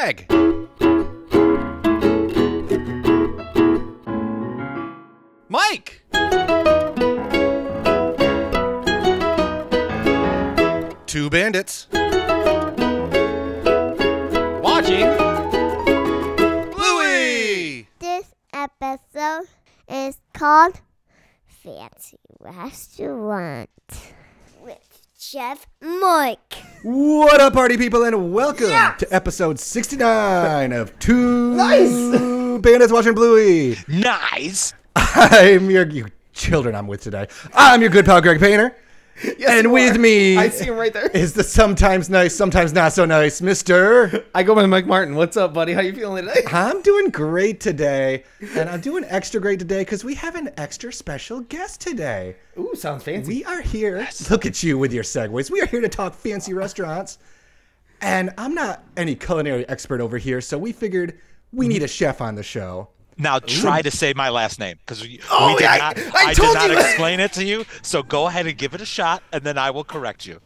Greg. Mike. Two bandits. Watching Bluey. This episode is called Fancy Restaurant Chef Mike. What up, party people, and welcome to episode 69 of Two Nice Bandits Watching Bluey. Nice. I'm your you children I'm with today. I'm your good pal Greg Painter. and with are. me I see him right there. is the sometimes nice, sometimes not so nice Mr. I go by Mike Martin. What's up, buddy? How you feeling today? I'm doing great today, and I'm doing extra great today because we have an extra special guest today. Ooh, sounds fancy. We are here. Look at you with your segues. We are here to talk fancy restaurants. And I'm not any culinary expert over here, so we figured we mm-hmm. need a chef on the show. Now try to say my last name because we, Oh, we did I- not. I did told not you. explain it to you. So go ahead and give it a shot, and then I will correct you.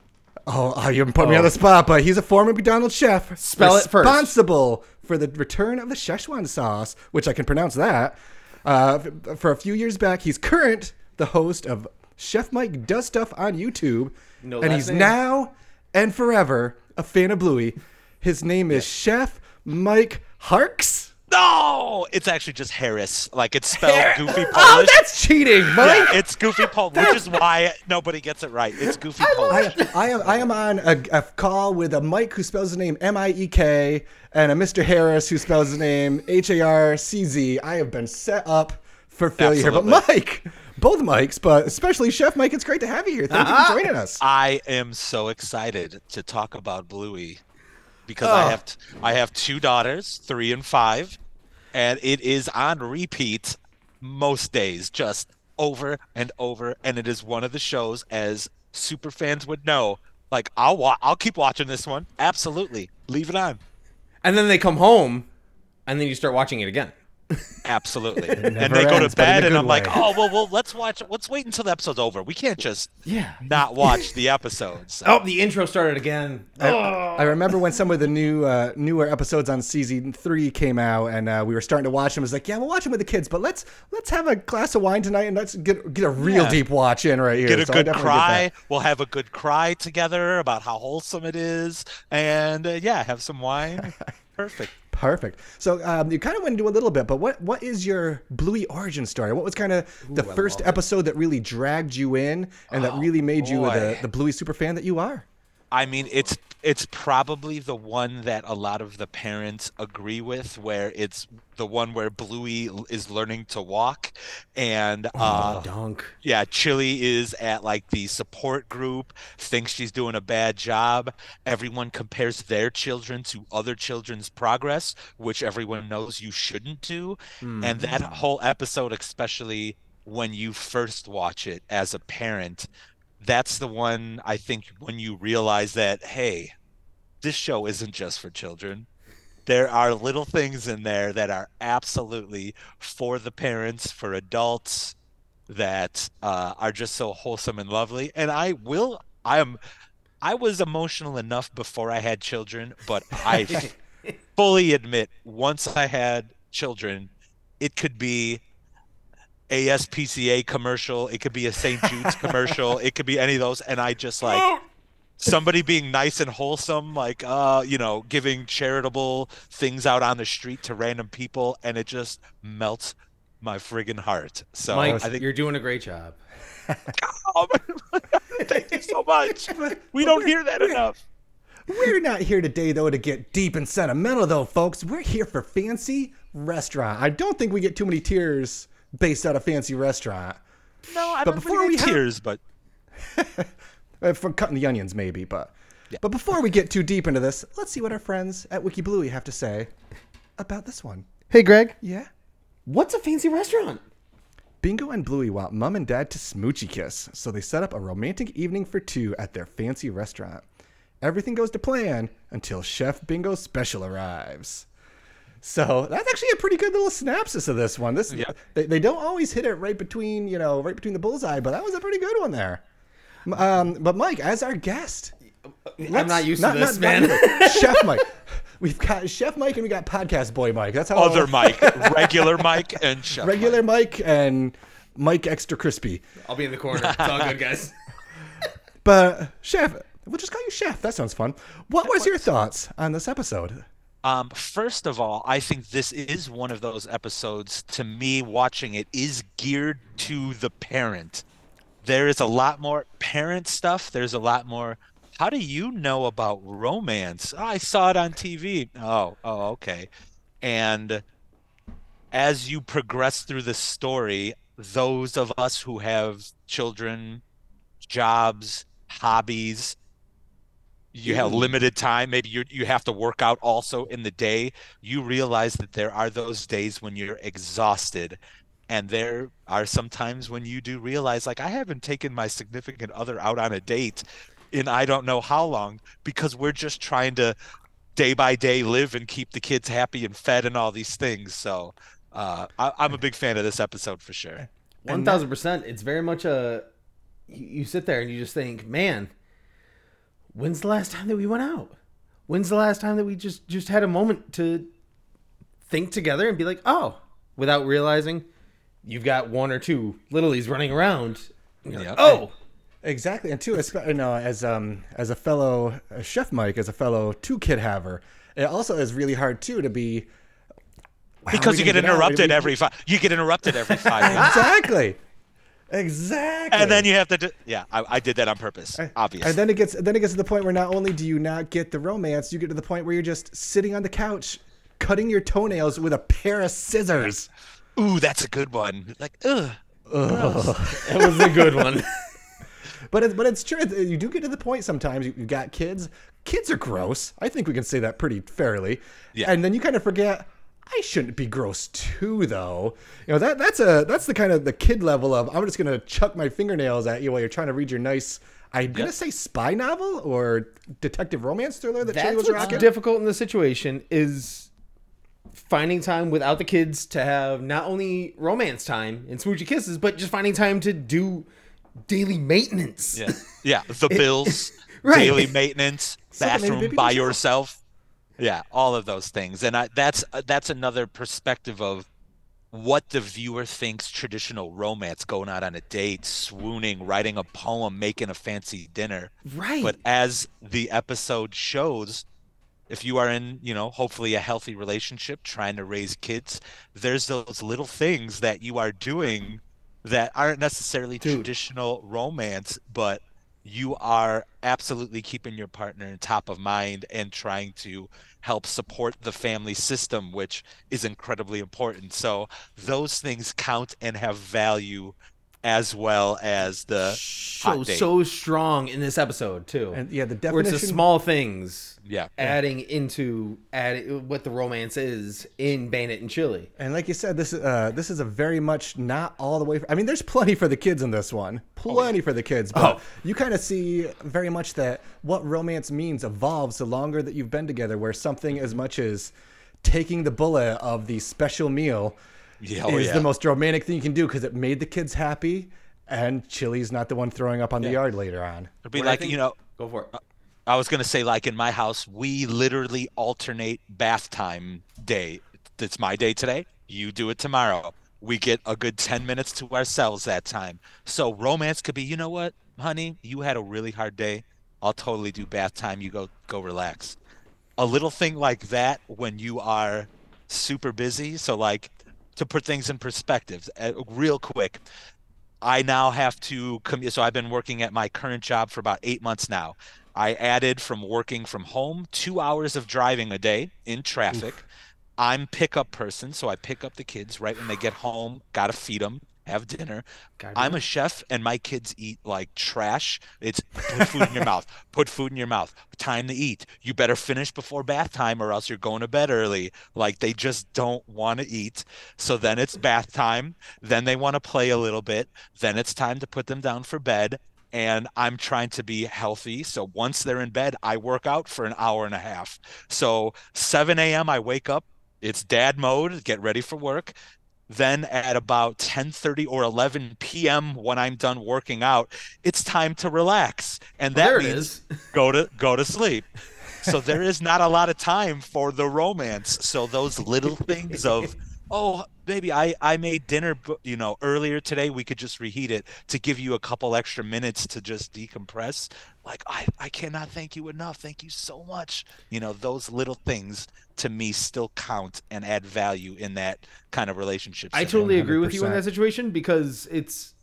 Oh, oh you put me on the spot, but he's a former McDonald's chef. Spell it first. Responsible for the return of the Szechuan sauce, which I can pronounce that. Uh, for a few years back, he's current the host of Chef Mike Does Stuff on YouTube, No and he's name. now and forever a fan of Bluey. His name is Chef Mike Harks. No, it's actually just Haracz. Like it's spelled goofy Polish. Oh, that's cheating, Mike. yeah, it's goofy Polish, which is why nobody gets it right. It's goofy Polish. I, I am I am on a, a call with a Mike who spells his name M I E K and a Mr. Haracz who spells his name H A R C Z. I have been set up for failure. But Mike, both Mikes, but especially Chef Mike, it's great to have you here. Thank you for joining us. I am so excited to talk about Bluey because I Oh. have t- I have two daughters, three and five, and it is on repeat most days, just over and over. And it is one of the shows, as super fans would know. Like I'll wa- I'll keep watching this one. Absolutely, leave it on. and then they come home, and then you start watching it again. Absolutely. and never they go to but bed, and I'm like, oh well, well, let's watch. Let's wait until the episode's over. We can't just Yeah. not watch the episodes. Oh, the intro started again. I, I remember when some of the new uh, newer episodes on season three came out, and uh, we were starting to watch them. It was like, yeah, we'll watch them with the kids, but let's let's have a glass of wine tonight and let's get get a real Yeah. deep watch in right here. get a So good cry. We'll have a good cry together about how wholesome it is, and uh, yeah, have some wine. Perfect. Perfect. So um, you kind of went into a little bit, but what what is your Bluey origin story? What was kind of the first episode that really dragged you in and that really made you the, the Bluey super fan that you are? I mean, it's it's probably the one that a lot of the parents agree with, where it's the one where Bluey is learning to walk, and uh, Dunk. yeah, Chili is at like the support group, thinks she's doing a bad job. Everyone compares their children to other children's progress, which everyone knows you shouldn't do. And that whole episode, especially when you first watch it as a parent, that's the one I think when you realize that, hey, this show isn't just for children. There are little things in there that are absolutely for the parents, for adults, that uh, are just so wholesome and lovely. And I will, I am, I was emotional enough before I had children, but I fully admit once I had children, it could be ASPCA commercial, it could be a St. Jude's commercial, it could be any of those, and I just like somebody being nice and wholesome, like uh, you know, giving charitable things out on the street to random people, and it just melts my friggin' heart. So Mike, I think you're doing a great job. Oh, thank you so much. We don't hear that enough. We're not here today though to get deep and sentimental though, folks. We're here for fancy restaurant. I don't think we get too many tears based out of fancy restaurant. No, I But don't before we get have- tears, but from cutting the onions, maybe, but but before we get too deep into this, let's see what our friends at Wiki Bluey have to say about this one. Hey, Greg. Yeah. What's a fancy restaurant? Bingo and Bluey want mom and dad to smoochy kiss, so they set up a romantic evening for two at their fancy restaurant. Everything goes to plan until Chef Bingo's special arrives. So that's actually a pretty good little synopsis of this one. This Yeah. they, they don't always hit it right between you know right between the bullseye, but that was a pretty good one there. Um, but Mike, as our guest, I'm not used not- to this, not- man. not Chef Mike. we've got Chef Mike and we got Podcast Boy Mike. That's how Other Mike, regular Mike, and Chef regular Mike. Mike and Mike Extra Crispy. I'll be in the corner. It's all good, guys. But Chef, we'll just call you Chef. That sounds fun. What was your thoughts on this episode? Um, first of all, I think this is one of those episodes. To me, watching it is geared to the parent. There is a lot more parent stuff. There's a lot more. How do you know about romance? Oh, I saw it on TV. Oh, oh, okay. And as you progress through the story, those of us who have children, jobs, hobbies, you have limited time maybe you you have to work out also in the day you realize that there are those days when you're exhausted and there are some times when you do realize like I haven't taken my significant other out on a date in I don't know how long because we're just trying to day by day live and keep the kids happy and fed and all these things so uh, I, I'm a big fan of this episode for sure. One thousand percent. It's very much a. You, you sit there and you just think, man, when's the last time that we went out? When's the last time that we just just had a moment to think together and be like, oh, without realizing you've got one or two littlies running around. and you're like, Oh, Exactly, and too, espe- you know, as um as a fellow uh, chef, Mike, as a fellow two kid haver, it also is really hard too to be How are Because we you get gonna out? interrupted every five. You get interrupted every five exactly, exactly, and then you have to do yeah I, I did that on purpose obviously And then it gets then it gets to the point where not only do you not get the romance, you get to the point where you're just sitting on the couch, cutting your toenails with a pair of scissors. ooh that's a good one like ugh that was a good one. But it, but it's true. You do get to the point sometimes. You, you got kids. Kids are gross. I think we can say that pretty fairly. Yeah. And then you kind of forget. I shouldn't be gross too, though. You know that that's a that's the kind of the kid level of I'm just gonna chuck my fingernails at you while you're trying to read your nice. I'm gonna say spy novel or detective romance thriller that That's was what's rocking. difficult in the situation is finding time without the kids to have not only romance time and smoochy kisses, but just finding time to do daily maintenance. yeah yeah the bills Right. daily maintenance bathroom baby by yourself. Yeah all of those things. And I, that's that's another perspective of what the viewer thinks traditional romance going out on a date swooning writing a poem making a fancy dinner. Right. but as the episode shows if you are in you know hopefully a healthy relationship trying to raise kids there's those little things that you are doing that aren't necessarily traditional romance but you are absolutely keeping your partner in top of mind and trying to help support the family system which is incredibly important. So those things count and have value as well as the so hot date. so strong in this episode too. And yeah, the definition where it's the small things yeah adding into adding what the romance is in Bandit and Chili. And like you said, this is uh, this is a very much not all the way. I mean, there's plenty for the kids in this one, plenty for the kids. But Oh. you kind of see very much that what romance means evolves the longer that you've been together. Where something as much as taking the bullet of the special meal Yeah, oh, is yeah. the most romantic thing you can do because it made the kids happy, and Chili's not the one throwing up on the yard later on. it'd be What like think- you know Go for it. Uh, I was gonna say like in my house, we literally alternate bath time day. It's my day today. You do it tomorrow. We get a good ten minutes to ourselves that time. So romance could be, you know what, honey, you had a really hard day. I'll totally do bath time. You go go relax. A little thing like that when you are super busy. So like to put things in perspective, uh, real quick. I now have to commute. So I've been working at my current job for about eight months now. I added from working from home two hours of driving a day in traffic. I'm pickup person, so I pick up the kids right when they get home. Got to feed them, have dinner. I'm a chef, and my kids eat like trash. It's put food in your mouth. Put food in your mouth. Time to eat. You better finish before bath time, or else you're going to bed early. Like they just don't want to eat. So then it's bath time. Then they want to play a little bit. Then it's time to put them down for bed. And I'm trying to be healthy. So once they're in bed, I work out for an hour and a half. So 7 a.m., I wake up. It's dad mode, get ready for work. Then at about 10:30 or 11 p.m. when I'm done working out, it's time to relax. And oh, that there it means go to go to sleep. So there is not a lot of time for the romance. So those little things of, oh, baby, I, I made dinner, you know, earlier today. We could just reheat it to give you a couple extra minutes to just decompress. Like, I, I cannot thank you enough. Thank you so much. You know, those little things to me still count and add value in that kind of relationship. I setting. totally agree with you in that situation because it's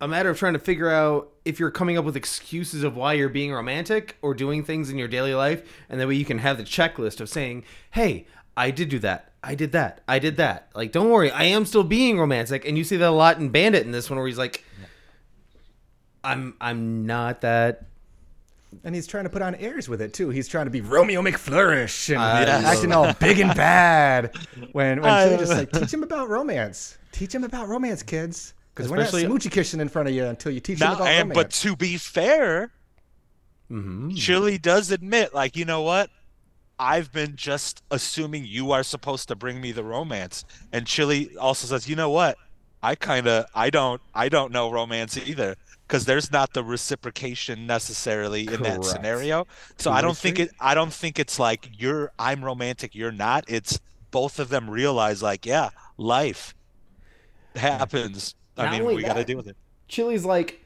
a matter of trying to figure out if you're coming up with excuses of why you're being romantic or doing things in your daily life, and that way you can have the checklist of saying, "Hey, I did do that. I did that. I did that." Like, don't worry, I am still being romantic, and you see that a lot in Bandit in this one, where he's like, "I'm, I'm not that." And he's trying to put on airs with it too. He's trying to be Romeo McFlourish and I love acting all big and bad. When when I Chili just like teach him about romance. Teach him about romance, kids. Because we're not Especially- smoochy kissing in front of you until you teach him Now, about and but to be fair, Mm-hmm. Chili does admit, like, you know what? I've been just assuming you are supposed to bring me the romance. And Chili also says, you know what? I kind of, I don't, I don't know romance either because there's not the reciprocation necessarily in that scenario. So I don't think it, I don't think it's like you're, I'm romantic, you're not. It's both of them realize, like, yeah, life happens. I mean, we got to deal with it. Chili's like,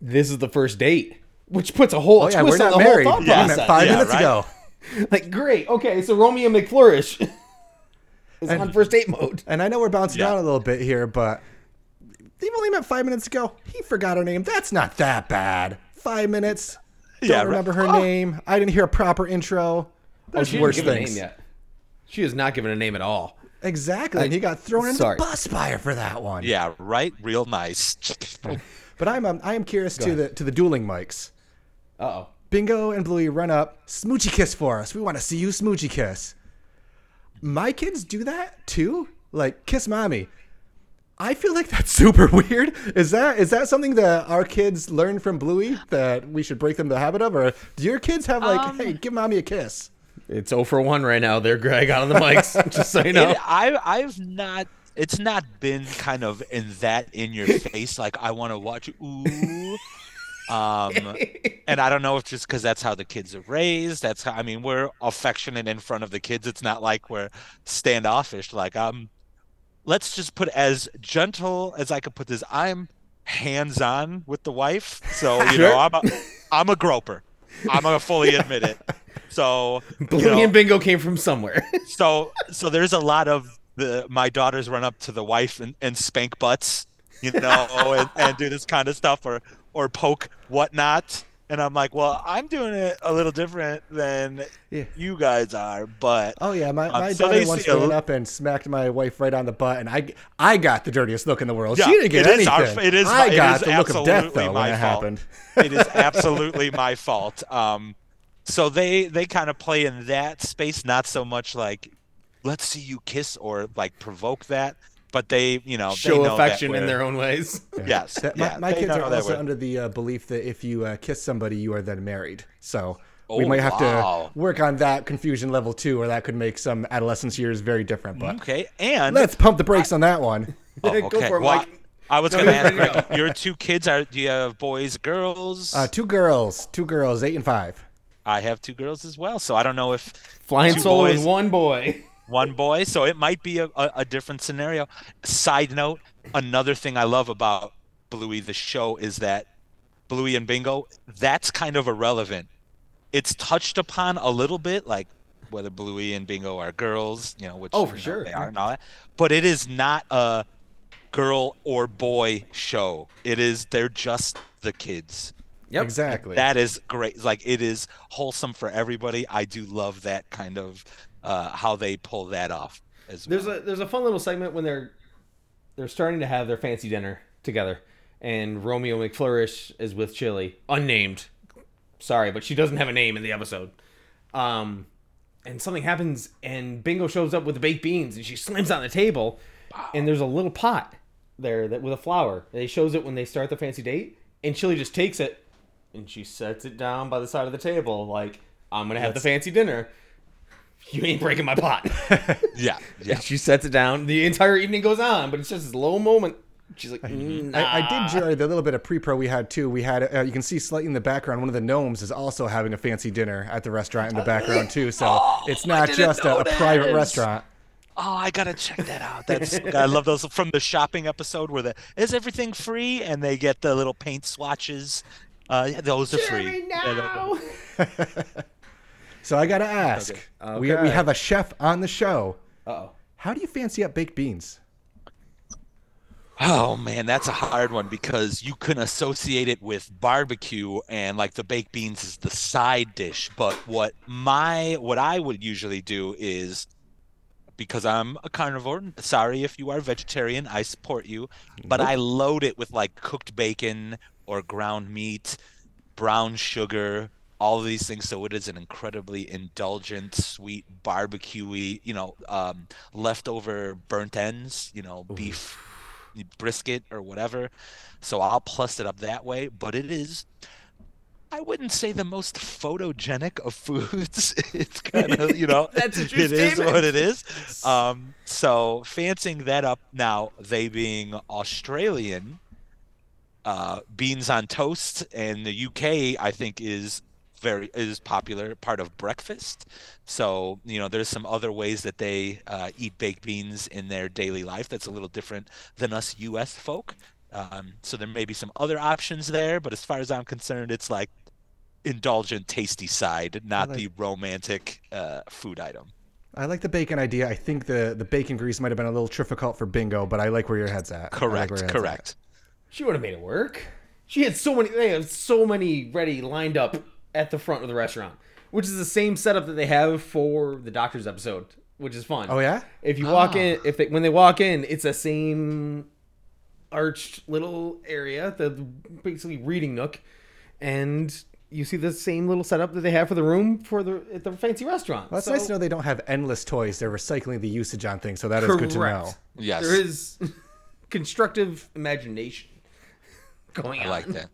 "This is the first date," which puts a whole oh yeah, twist we're on not the married. whole thought We met process. five Yeah, minutes right? ago. Like, great. Okay, so Romeo McFlourish is And- on first date mode. And I know we're bouncing Yeah. around a little bit here, but they've only met five minutes ago. He forgot her name. That's not that bad. Five minutes. Don't Yeah, remember her Oh. name. I didn't hear a proper intro. There's she worse didn't things. a name yet. She has not given a name at all. Exactly. and he got thrown into sorry. the bus fire for that one. Yeah, right. Real nice. But I'm um, I am curious to the to the dueling Mikes. Uh oh. Bingo and Bluey run up, smoochy kiss for us. We want to see you smoochy kiss. My kids do that too, like kiss mommy. I feel like that's super weird. Is that is that something that our kids learn from Bluey that we should break them the habit of, or do your kids have like, Um, hey, give mommy a kiss? It's 0 for 1 right now. There, Greg, out of the Mikes. just so you know. It, I I've not. It's not been kind of in that in your face. Like I want to watch. Ooh. Um, and I don't know if just because that's how the kids are raised. That's how I mean we're affectionate in front of the kids. It's not like we're standoffish. Like um, let's just put as gentle as I could put this. I'm hands on with the wife, so you know I'm a I'm a groper. I'm gonna fully admit it. So you know, and Bingo came from somewhere. so so there's a lot of the my daughters run up to the wife and, and spank butts you know and, and do this kind of stuff or or poke whatnot and i'm like well i'm doing it a little different than Yeah. you guys are but Oh yeah, my, Um, my so daughter once ran up and smacked my wife right on the butt, and I I got the dirtiest look in the world. Yeah, she didn't get it is anything. our- it is I got is the look of death though when it happened. it is absolutely my fault um so they they kind of play in that space not so much like let's see you kiss or like provoke that but they you know they Show know that affection in their own ways. yes That- my yeah, my they kids are also under the uh, belief that if you uh, kiss somebody, you are then married. So we Oh, might have wow. to work on that confusion level too, or that could make some adolescence years very different. But Okay, and let's pump the brakes on that one. oh, Go for it, well, Mike. I was No, going to ask, Greg, go. your two kids are. Do you have boys, girls? Uh, two girls, two girls, eight and five. I have two girls as well, so I don't know if Flying Two solo boys. with one boy. One boy, so it might be a, a, a different scenario. Side note: another thing I love about Bluey the show is that Bluey and Bingo, that's kind of irrelevant. It's touched upon a little bit, like whether Bluey and Bingo are girls, you know, which Oh, for you know, sure. they are and all that. But it is not a girl or boy show. It is they're just the kids. Yep. Exactly. That is great. Like it is wholesome for everybody. I do love that kind of uh, how they pull that off. As There's well. a there's a fun little segment when they're they're starting to have their fancy dinner together, and Romeo McFlourish is with Chili, unnamed. Sorry, but she doesn't have a name in the episode. Um, and something happens, and Bingo shows up with the baked beans, and she slams on the table, and there's a little pot there that with a flower. They shows it when they start the fancy date, and Chili just takes it, and she sets it down by the side of the table, like I'm gonna have the fancy dinner. You ain't breaking my pot. yeah, yeah. And she sets it down. The entire evening goes on, but it's just this low moment. She's like, "Mm, I, I did enjoy the little bit of pre-pro we had too. We had, uh, you can see slightly in the background, one of the gnomes is also having a fancy dinner at the restaurant in the background too. So Oh, it's not just a, a private restaurant. Oh, I gotta check that out. That's I love those from the shopping episode where the is everything free and they get the little paint swatches. Uh, yeah, those are free. Yeah, now. So I gotta ask, Okay. we we have a chef on the show. Uh-oh. How do you fancy up baked beans? Oh man, that's a hard one because you can associate it with barbecue and like the baked beans is the side dish. But what my what I would usually do is because I'm a carnivore, sorry if you are vegetarian, I support you, but I load it with like cooked bacon or ground meat, brown sugar, all of these things so it is an incredibly indulgent, sweet, barbecuey, you know, um, leftover burnt ends, you know, beef brisket or whatever. So I'll plus it up that way, but it is I wouldn't say the most photogenic of foods. it's kind of, you know, That's a true it is statement. what it is. Um, so fancying that up now, they being Australian, uh, beans on toast, and the UK, I think, is very is popular part of breakfast. So you know, there's some other ways that they uh, eat baked beans in their daily life that's a little different than us U.S. folk. Um, so there may be some other options there, but as far as I'm concerned, it's like indulgent, tasty side, not like- the romantic uh, food item. I like the bacon idea. I think the the bacon grease might have been a little difficult for bingo, but I like where your head's at. Correct. like Correct, your head's at. Correct. She would have made it work. She had so many. They have so many ready lined up at the front of the restaurant, which is the same setup that they have for the doctor's episode, which is fun. Oh yeah. If you walk Ah. in, if they when they walk in, it's the same arched little area, the basically reading nook, and you see the same little setup that they have for the room for the at the fancy restaurant. Well, it's So- nice to know they don't have endless toys. They're recycling the usage on things, so that is good to know. Yes. There is constructive imagination going on. I like that.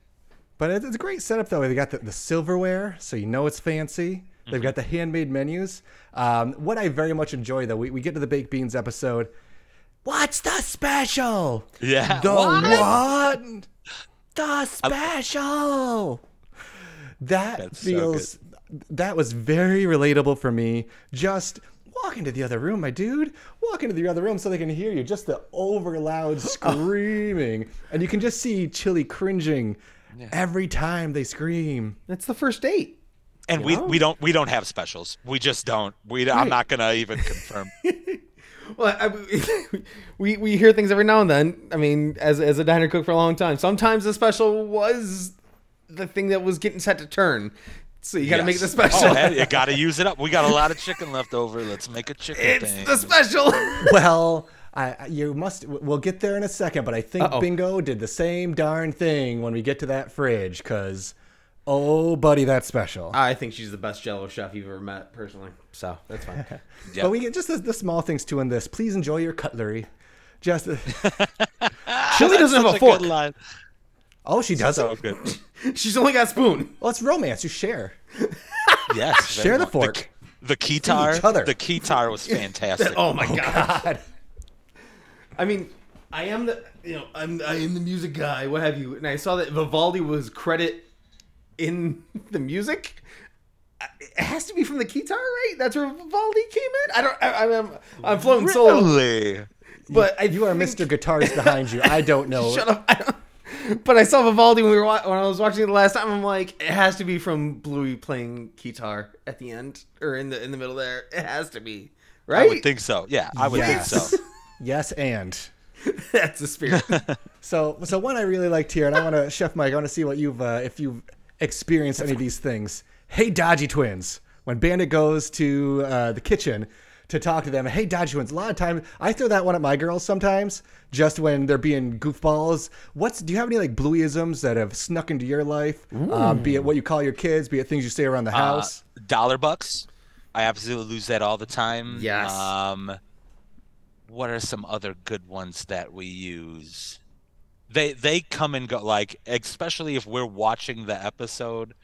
But it's a great setup though. They got the, the silverware, so you know it's fancy. They've got the handmade menus. Um, what I very much enjoy though, we, we get to the baked beans episode. What's the special? Yeah. The What? what? The special. That That's so feels. that was very relatable for me. Just walk into the other room, my dude. Walk into the other room so they can hear you. Just the over loud screaming, and you can just see Chili cringing every time they scream. That's the first date. And we, know? we don't we don't have specials. We just don't. We I'm not gonna even confirm. Well, I, we we hear things every now and then. I mean, as as a diner cook for a long time, sometimes the special was the thing that was getting set to turn. So you got to make it the special. Oh, hey, you got to use it up. We got a lot of chicken left over. Let's make a chicken it's thing. the special. Well, I, I- you must. We'll get there in a second, but I think Uh-oh. Bingo did the same darn thing when we get to that fridge, because, oh, buddy, that's special. I think she's the best Jello chef you've ever met, personally. So that's fine. Yeah. But we get just the, the small things too in this. Please enjoy your cutlery. Just Chili doesn't have Such a a fork. Good line. oh, she does So good. She's only got a spoon. Well, it's romance. You share. Yes. Share the much. fork. The, keytar. each other. The keytar was fantastic. Oh, oh my god. God. I mean, I am the you know I'm I am the music guy, what have you? And I saw that Vivaldi was credit in the music. It has to be from the guitar, right? That's where Vivaldi came in. I don't. I, I'm I'm floating solo, Really? but I You are think- Mr. Guitars behind you. I don't know. Shut up. I don't, but I saw Vivaldi when we were wa- when I was watching it the last time. I'm like, it has to be from Bluey playing guitar at the end or in the in the middle there. It has to be, right? I would think so. Yeah, I would Yes. think so. Yes, and. That's the spirit. So, so one I really liked here, and I want to, Chef Mike, I want to see what you've, uh, if you've experienced any of these things. Hey, Dodgy Twins. When Bandit goes to uh, the kitchen to talk to them, hey, Dodgy ones. A lot of times I throw that one at my girls sometimes, just when they're being goofballs. What's? Do you have any like Blueisms that have snuck into your life? Um, be it what you call your kids, be it things you say around the Uh, house. dollar bucks. I absolutely lose that all the time. Yes. Um, what are some other good ones that we use? They they come and go like especially if we're watching the episode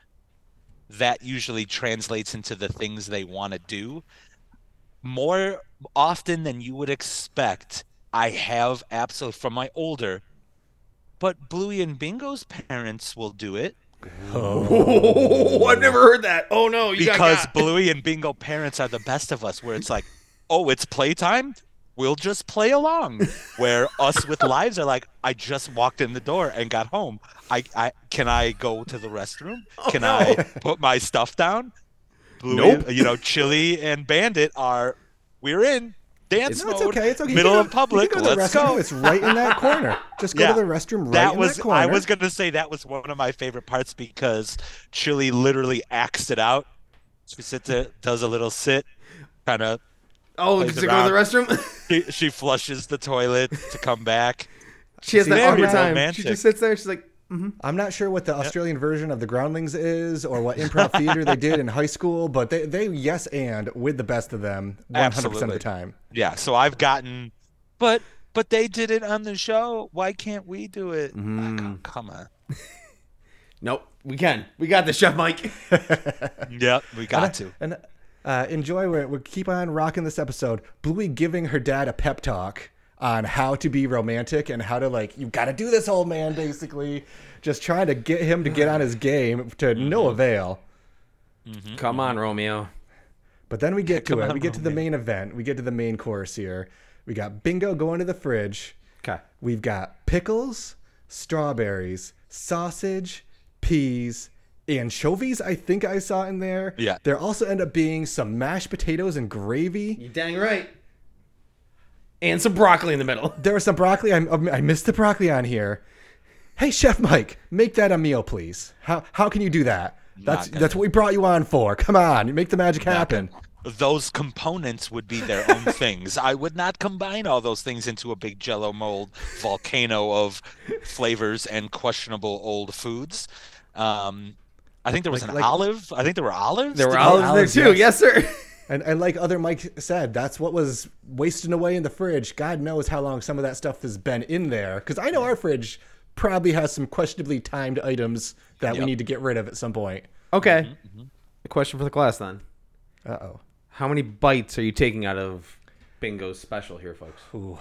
that usually translates into the things they want to do. More often than you would expect, I have absolutely from my older but Bluey and Bingo's parents will do it Oh, I've never heard that. Oh no, you because Bluey and Bingo parents are the best of us. Where it's like, oh, it's playtime. We'll just play along. Where us with lives are like, I just walked in the door and got home. I, I can I go to the restroom? Oh, can I put my stuff down? Bluey, Nope. You know, Chili and Bandit are. We're in dance No, it's okay. It's okay. You Middle can of go- public. Go to the Let's restroom. go. It's right in that corner. Just go Yeah. to the restroom right that in that corner. I was gonna say that was one of my favorite parts because Chili literally acts it out. She sits there, does a little sit, kind of. Oh, plays does it go to the restroom? She, she flushes the toilet to come back. she has See, that very awkward time. romantic. She just sits there. She's like, I'm not sure what the Australian version of the Groundlings is or what improv theater they did in high school, but they, they yes and with the best of them 100% of the time. Yeah, so I've gotten, but but they did it on the show. Why can't we do it? Ah, come, come on. nope, we can. We got the chef Mike. Yep, we got to. And uh, enjoy, we we keep on rocking this episode. Bluey giving her dad a pep talk on how to be romantic and how to, like, you've got to do this, old man, basically. Just trying to get him to get on his game to no mm-hmm. avail. Mm-hmm. Come on, Romeo. But then we get to it. on, We get to the main event. We get to the main course here. We got Bingo going to the fridge. Okay. We've got pickles, strawberries, sausage, peas, anchovies. I think I saw in there. Yeah. There also end up being some mashed potatoes and gravy. You dang right. And some broccoli in the middle. There was some broccoli. I, I missed the broccoli on here. Hey, Chef Mike, make that a meal, please. How how can you do that? That's gonna. that's what we brought you on for. Come on, make the magic happen. Those components would be their own things. I would not combine all those things into a big jello mold volcano of flavors and questionable old foods. Um, I think there was Like- an like- olive. I think there were olives. There were Did- olives, olives, there too. yes. Yes, sir. And, and like other Mike said, that's what was wasting away in the fridge. God knows how long some of that stuff has been in there. Because I know our fridge probably has some questionably timed items that we need to get rid of at some point. Okay. A question for the class then. Uh oh. How many bites are you taking out of Bingo's special here, folks? Ooh.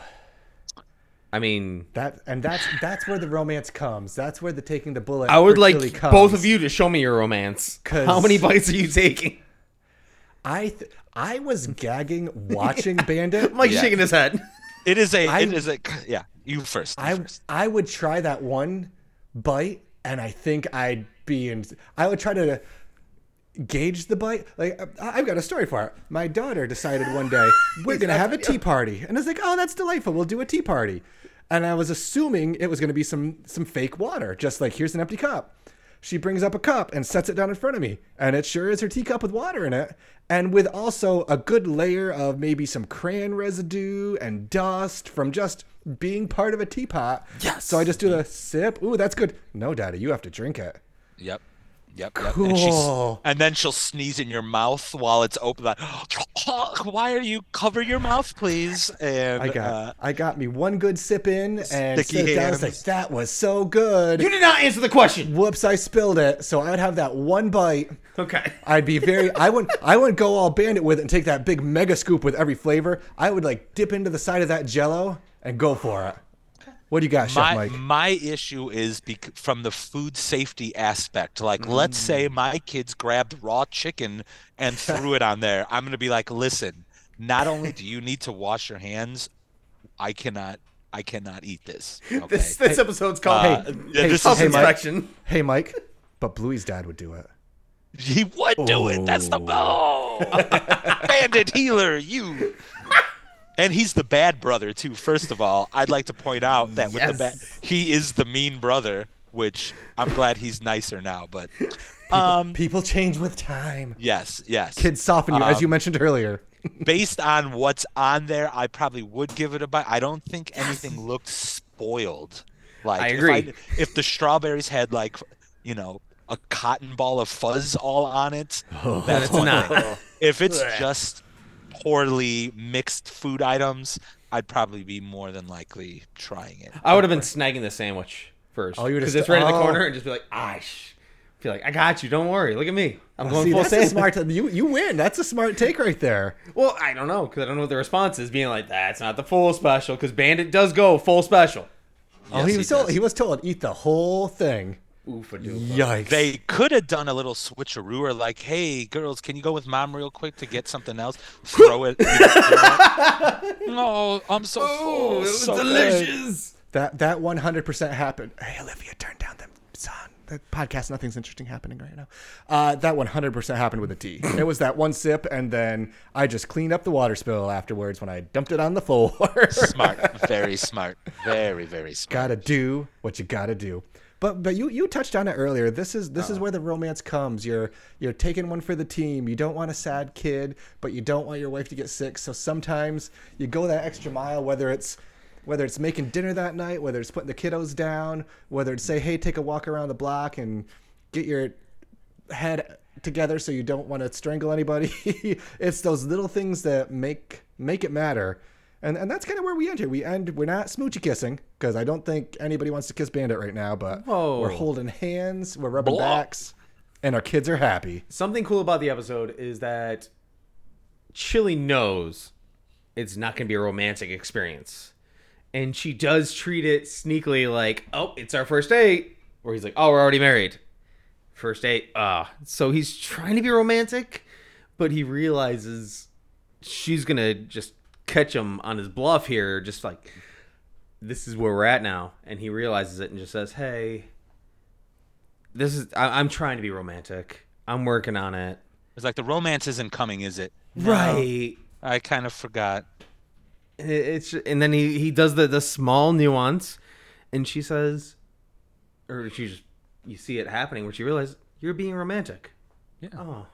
I mean, That and that's that's where the romance comes. That's where the taking the bullet. I would like comes. both of you to show me your romance. How many bites are you taking? I th- I was gagging watching Bandit. Mike's Yeah. shaking his head. It is a. I- it is a. Yeah, you first. you I first. I would try that one bite, and I think I'd be in. I would try to gauge the bite. Like I, I've got a story for it. My daughter decided one day we're gonna have a tea party, and I was like, "Oh, that's delightful. We'll do a tea party." And I was assuming it was gonna be some some fake water, just like here's an empty cup. She brings up a cup and sets it down in front of me, and it sure is her teacup with water in it, and with also a good layer of maybe some crayon residue and dust from just being part of a teapot. Yes. So I just do the sip. Ooh, that's good. No, Daddy, you have to drink it. Yep. Yep. yep. And, she's, Cool. and then she'll sneeze in your mouth while it's open. Like, why are you cover your mouth, please? And I got uh, I got me one good sip in and Sticky sit down. I was like, that was so good. You did not answer the question. Whoops, I spilled it. So I'd have that one bite. Okay. I'd be very I wouldn't I wouldn't go all bandit with it and take that big mega scoop with every flavor. I would like dip into the side of that jello and go for it. What do you got, Chef my Mike? my issue is bec- from the food safety aspect. Like, let's say Mm. my kids grabbed raw chicken and threw it on there. I'm gonna be like, listen. Not only do you need to wash your hands, I cannot. I cannot eat this. Okay. This this episode's called Uh, Hey, yeah, hey, this hey, is Mike. Inspection. Hey Mike, but Bluey's dad would do it. He would do it. That's the oh, bandit Heeler. You. And he's the bad brother too. First of all, I'd like to point out that with the bad, he is the mean brother, which I'm glad he's nicer now. But um, People change with time. yes, yes. Kids soften you, as Um, you mentioned earlier. Based on what's on there, I probably would give it a bite. I don't think anything looked spoiled. Like I if agree. If, the strawberries had like, you know, a cotton ball of fuzz all on it, that's it's not. If it's just poorly mixed food items, I'd probably be more than likely trying it. I would have been snagging the sandwich first. Oh, you would've because it's st- right in the oh. corner and just be like, ah, sh-. feel like I got you. Don't worry. Look at me. I'm going See, full that's a sandwich. smart. You you win. That's a smart take right there. Well, I don't know because I don't know what the response is. Being like, that's not the full special because Bandit does go full special. Oh, Yes, he was told does. he was told eat the whole thing. Oof a doof. Yikes! They could have done a little switcheroo, or like, "Hey, girls, can you go with mom real quick to get something else? Throw it." no, I'm so full. Oh, it was so good." delicious. that that one hundred percent happened. Hey, Olivia, turn down the son. The podcast, nothing's interesting happening right now. Uh, that one hundred percent happened with a tea. It was that one sip, and then I just cleaned up the water spill afterwards when I dumped it on the floor. Smart, very smart, very very smart. gotta do what you gotta do. But but you you touched on it earlier. This is this is uh-huh. where the romance comes. You're you're taking one for the team. You don't want a sad kid, but you don't want your wife to get sick. So sometimes you go that extra mile, whether it's whether it's making dinner that night, whether it's putting the kiddos down, whether it's say, hey, take a walk around the block and get your head together so you don't want to strangle anybody. it's those little things that make make it matter. And and that's kind of where we end here. We end we're not smoochy kissing because I don't think anybody wants to kiss Bandit right now, but Whoa. we're holding hands, we're rubbing Blah. backs, and our kids are happy. Something cool about the episode is that Chili knows it's not going to be a romantic experience. And she does treat it sneakily like, oh, it's our first date. Where he's like, oh, we're already married. First date. Ah. so he's trying to be romantic, but he realizes she's going to just catch him on his bluff here. Just like, this is where we're at now. And he realizes it and just says, hey, this is, I, I'm trying to be romantic. I'm working on it. It's like the romance isn't coming, is it? Right. I kind of forgot. It's and then he he does the the small nuance, and she says, or she just you see it happening where she realizes you're being romantic. Yeah. Oh.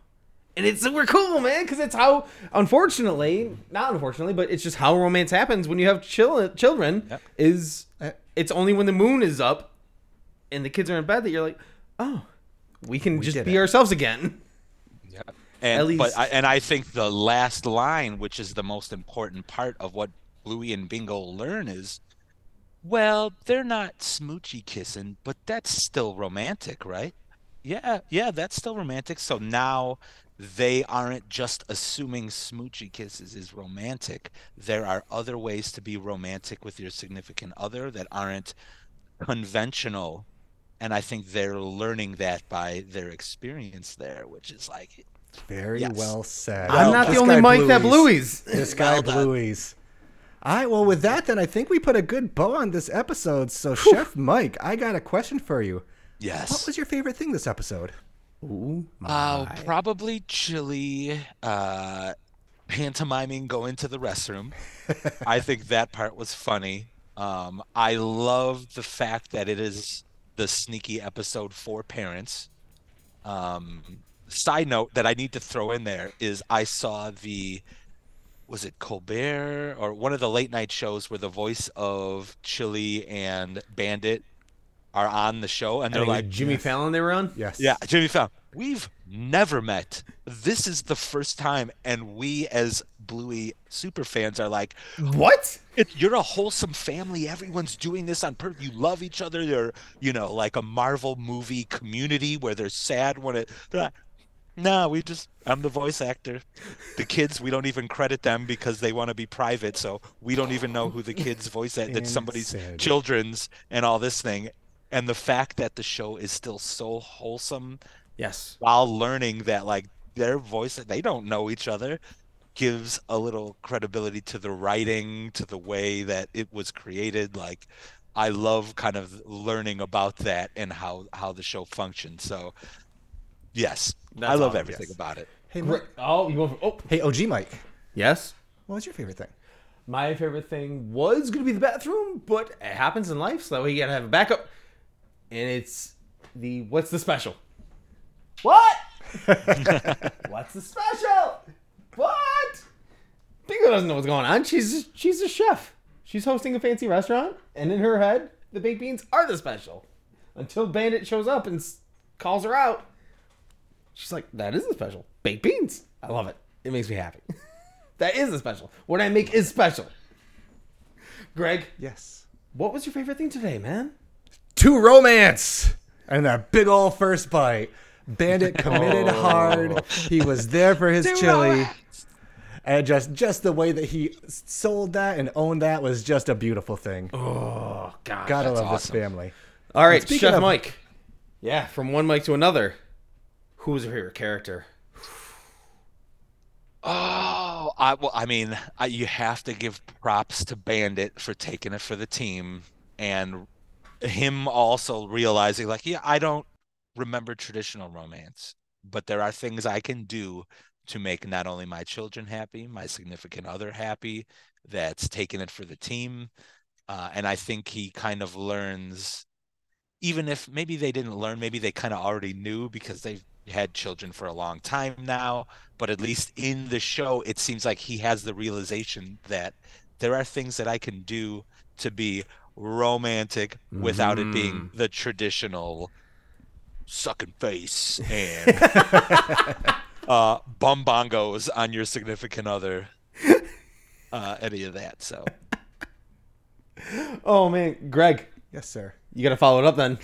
And it's super cool, man, because it's how, unfortunately, not unfortunately, but it's just how romance happens when you have chil- children. Yep. Is Uh, it's only when the moon is up and the kids are in bed that you're like, oh, we can just be it. ourselves again. Yeah. And At least- but I, and I think the last line, which is the most important part of what Bluey and Bingo learn, is, well, they're not smoochy kissing, but that's still romantic, right? Yeah, yeah, that's still romantic. So now they aren't just assuming smoochy kisses is romantic. There are other ways to be romantic with your significant other that aren't conventional. And I think they're learning that by their experience there, which is like Very Yes. well said. I'm Well, not the only guy Mike that Bluey's- blueys. This guy Well done. Bluey's. All right, well, with that, then I think we put a good bow on this episode. So, Chef Mike, I got a question for you. yes. What was your favorite thing this episode? Ooh, Uh, probably chili, uh, pantomiming going to the restroom. I think that part was funny. Um, I love the fact that it is the sneaky episode for parents. Um, side note that I need to throw in there is I saw the, was it Colbert or one of the late night shows where the voice of Chili and Bandit are on the show and they're like, Jimmy Fallon they were on. Yes. yeah, Jimmy Fallon. We've never met. This is the first time, and we as Bluey super fans are like, What? it, "You're a wholesome family. Everyone's doing this on purpose. You love each other. You're, you know, like a Marvel movie community where they're sad when it." They're like, no, we just. I'm the voice actor. The kids, we don't even credit them because they want to be private, so we don't even know who the kids' voice act. That's somebody's Insanity. children's and all this thing. And the fact that the show is still so wholesome Yes. while learning that like their voice they don't know each other gives a little credibility to the writing to the way that it was created like i love kind of learning about that and how how the show functions so yes i love awesome, everything yes. about it Hey, Great. Mike. Oh, you go for, oh. Hey, OG Mike. Yes. What was your favorite thing? My favorite thing was going to be the bathroom, but it happens in life, so that way you got to have a backup. And it's the what's the special? What? what's the special? What? Bingo doesn't know what's going on. She's she's a chef. She's hosting a fancy restaurant, and in her head, the baked beans are the special. Until Bandit shows up and calls her out, she's like, "That is the special. Baked beans. I love it. It makes me happy. that is the special. What I make is special." Greg, Yes. what was your favorite thing today, man? To romance and that big old first bite. Bandit committed oh. hard. He was there for his chili. And just just the way that he sold that and owned that was just a beautiful thing. Oh God. Gotta that's love awesome. this family. All right, speaking Chef of- Mike. Yeah, from one Mike to another. Who's your favorite character? Oh, I well, I mean, I, you have to give props to Bandit for taking it for the team and him also realizing like, yeah, I don't remember traditional romance, but there are things I can do to make not only my children happy, my significant other happy, that's taking it for the team. Uh, and I think he kind of learns, even if maybe they didn't learn, maybe they kind of already knew because they've had children for a long time now. But at least in the show, it seems like he has the realization that there are things that I can do to be romantic without it being the traditional sucking face and uh, bum bongos on your significant other. Uh, any of that. So Oh man, Greg, Yes, sir. you gotta follow it up then.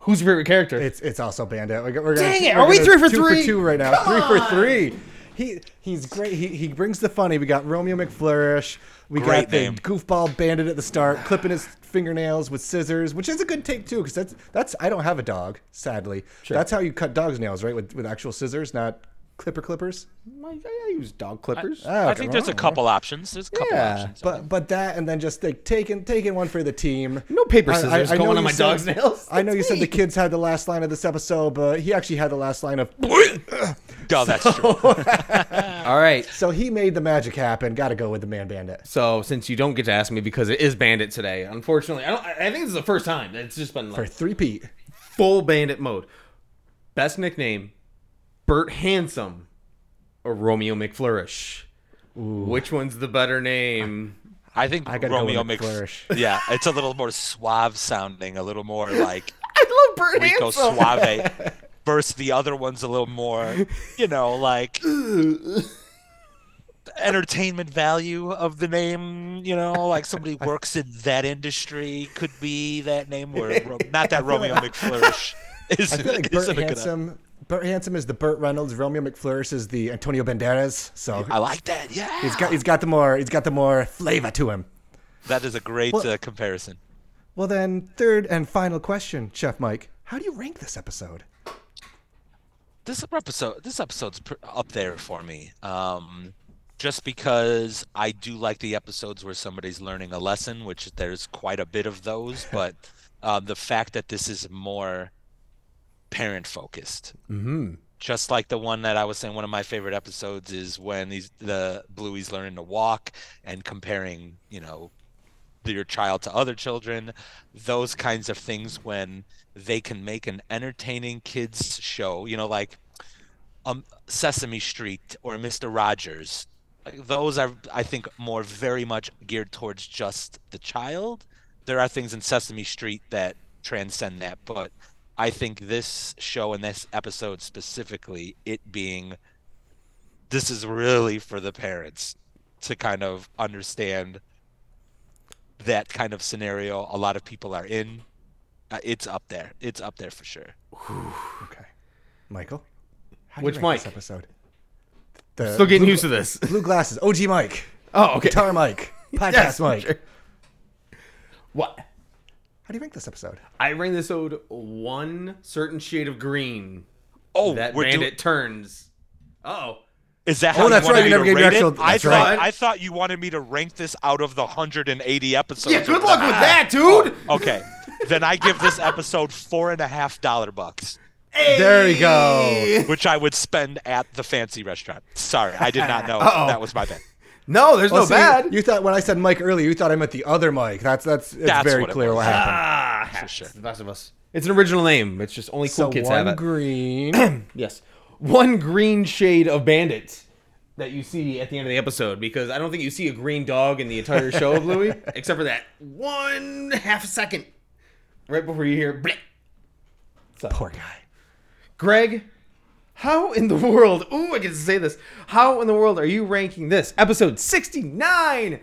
Who's your favorite character? It's it's also Bandit. We're, we're Dang gonna, it, we're are we gonna- three for two three? for two right now. three for three. He he's great. He he brings the funny. We got Romeo McFlourish. We Great got the name. goofball bandit at the start, clipping his fingernails with scissors, which is a good take too, because that's that's I don't have a dog, sadly. That's how you cut dogs' nails, right? With with actual scissors, not clipper clippers. Mike, I use dog clippers. Oh, I think there's a wrong. couple options. There's a couple Yeah, options. But but that and then just like taking taking one for the team. No paper I- I- scissors I know going on you my said- dog's nails. I know you That's said the kids had the last line of this episode, but he actually had the last line of. no, that's true. All right. So he made the magic happen. Got to go with the man bandit. So since you don't get to ask me because it is Bandit today, unfortunately, I don't. I I think this is the first time. It's just been like, For three Pete. full Bandit mode. Best nickname: Bert Handsome or Romeo McFlourish. Which one's the better name? I think I gotta go Romeo with Mc- McFlourish. Yeah, it's a little more suave sounding, a little more like I love Bert Rico Handsome. Suave. Versus the other one's a little more, you know, like entertainment value of the name. You know, like somebody works in that industry could be that name. Where not that Romeo McFlourish is. I feel like Burt isn't a good- Handsome. Burt Handsome is the Burt Reynolds. Romeo McFlourish is the Antonio Banderas. So I like that. Yeah, he's got he's got the more he's got the more flavor to him. that is a great Well- uh, comparison. Well then, third and final question, Chef Mike. How do you rank this episode? this episode this episode's up there for me um just because i do like the episodes where somebody's learning a lesson which there's quite a bit of those but um, the fact that this is more parent focused Mm-hmm. just like the one that i was saying one of my favorite episodes is when he's the bluey's learning to walk and comparing you know your child to other children. Those kinds of things when they can make an entertaining kids show you know like um sesame street or mr rogers. Like those are i think more very much geared towards just the child. There are things in sesame street that transcend that but i think this show and this episode specifically it being this is really for the parents to kind of understand that kind of scenario a lot of people are in uh, it's up there it's up there for sure Okay, Michael. How Which you rank this Mike? episode? The Still getting blue, used to this. blue glasses. OG Mike. Oh, okay. Guitar Mike. Podcast Yes, Mike. sure. What? How do you rank this episode? I rank this ode one certain shade of green. oh that we're bandit doing turns. Oh, is that Oh, how that's you right, wanted you never to gave me rate actual- I that's thought right. I thought you wanted me to rank this out of the 180 episodes. yeah. Good or luck with that, dude. Oh, okay, then I give this episode four and a half dollar bucks, There you go. which I would spend at the fancy restaurant. Sorry, I did not know Uh-oh. that was my bad. No, there's Well, no see, bad. You thought when I said Mike earlier, you thought I meant the other Mike. That's that's it's That's very what clear was. what happened. ah, For sure. it's the best of us. It's an original name. It's just only cool so kids have it. One green. Yes. One green shade of bandit that you see at the end of the episode because I don't think you see a green dog in the entire show of Bluey except for that one half a second right before you hear blip. So, Poor guy. Greg, how in the world, ooh, I get to say this. How in the world are you ranking this episode 69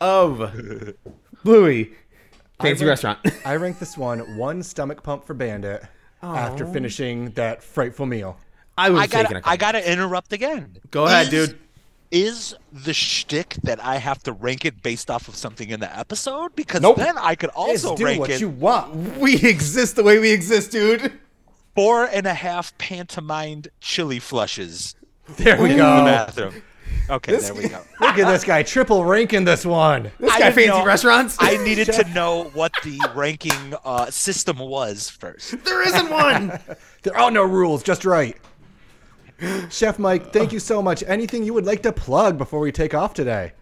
of Bluey Fancy rank- Restaurant? I rank this one one stomach pump for Bandit after finishing that frightful meal. I was I taking got a I got to interrupt again. Go ahead, Is- dude. is the shtick that I have to rank it based off of something in the episode? Because Nope. then I could Just also do rank what it you want. We exist the way we exist, dude. Four and a half pantomimed chili flushes There we in the go. bathroom. Okay, This- there we go. Look at this guy triple ranking this one. This I guy fancy know- restaurants. I needed to know what the ranking uh, system was first. there isn't one. There are no rules, just right. Chef Mike, thank you so much. Anything you would like to plug before we take off today?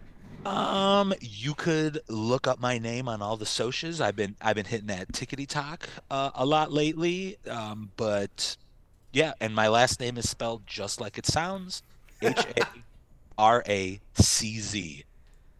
Um, you could look up my name on all the socials. I've been I've been hitting that tickety talk uh, a lot lately. Um, but yeah, and my last name is spelled just like it sounds, H A R A C Z,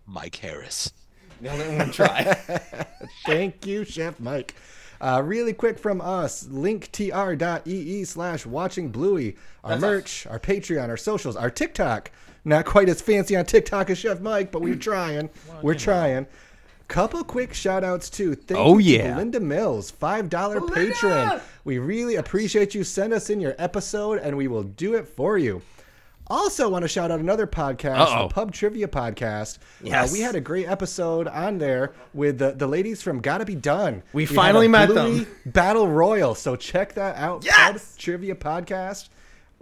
Mike Haracz. Nailed it in one try. Thank you, Chef Mike. Uh, really quick from us, linktr.ee slash watching bluey. Our That's merch, our Patreon, our socials, our TikTok. Not quite as fancy on TikTok as Chef Mike, but we're trying. we're trying. Couple quick shout outs too. Thank Oh, you yeah. to Belinda Mills, $5 patron. We really appreciate you. Send us in your episode and we will do it for you. Also, want to shout out another podcast, Uh-oh. the Pub Trivia Podcast. Yes. Uh, we had a great episode on there with the, the ladies from Gotta Be Done. We had finally met them. Battle Royal. So check that out. Yes! Pub Trivia Podcast.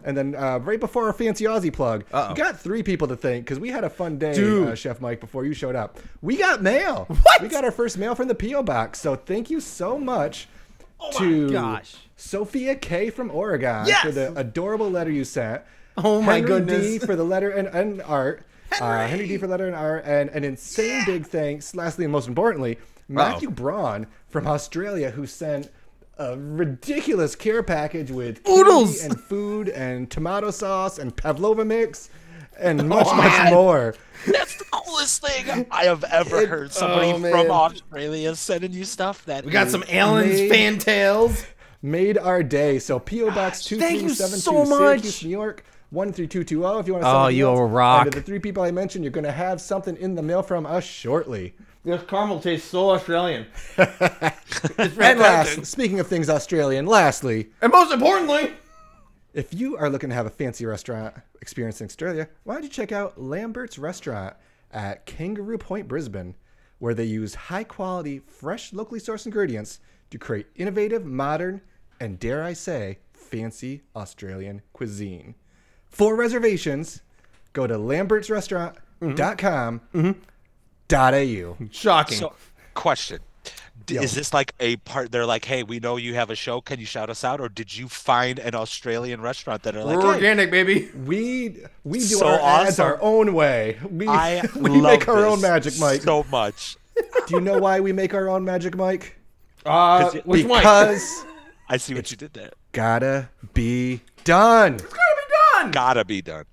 And then uh, right before our fancy Aussie plug, Uh-oh. we got three people to thank because we had a fun day, uh, Chef Mike, before you showed up. We got mail. What? We got our first mail from the P.O. Box. So thank you so much Oh to gosh. Sophia K from Oregon Yes! for the adorable letter you sent. Oh my Henry goodness. D for the letter and, and art. Uh, Henry D for letter and art, and an insane big thanks. Lastly, and most importantly, Matthew Braun from Australia, who sent a ridiculous care package with candy Oodles! and food and tomato sauce and pavlova mix and much, Oh, much man. more. That's the coolest thing I have ever heard. Somebody oh, from Australia sending you stuff. That We got some Allen's Made- Fantales. Made our day. So PO Box two thank you so. Syracuse, New York. One three two two zero. If you want to. Oh, send you a rock. And to the three people I mentioned, you're going to have something in the mail from us shortly. This caramel tastes so Australian. And last, speaking of things Australian, lastly, And most importantly, if you are looking to have a fancy restaurant experience in Australia, why don't you check out Lambert's Restaurant at Kangaroo Point, Brisbane, where they use high quality, fresh, locally sourced ingredients to create innovative, modern, and dare I say, fancy Australian cuisine. For reservations, go to lambertsrestaurant.com. .au. shocking. So, question. Yo. Is this like a part? They're like, "Hey, we know you have a show. Can you shout us out?" Or did you find an Australian restaurant that are like, We're "Hey, organic, baby. We we do So our ads our own way. We I we love make our own magic, Mike. so much." Do you know why we make our own magic, Mike? Uh, which one? because I see what you did there. gotta be done. Done. Gotta be done.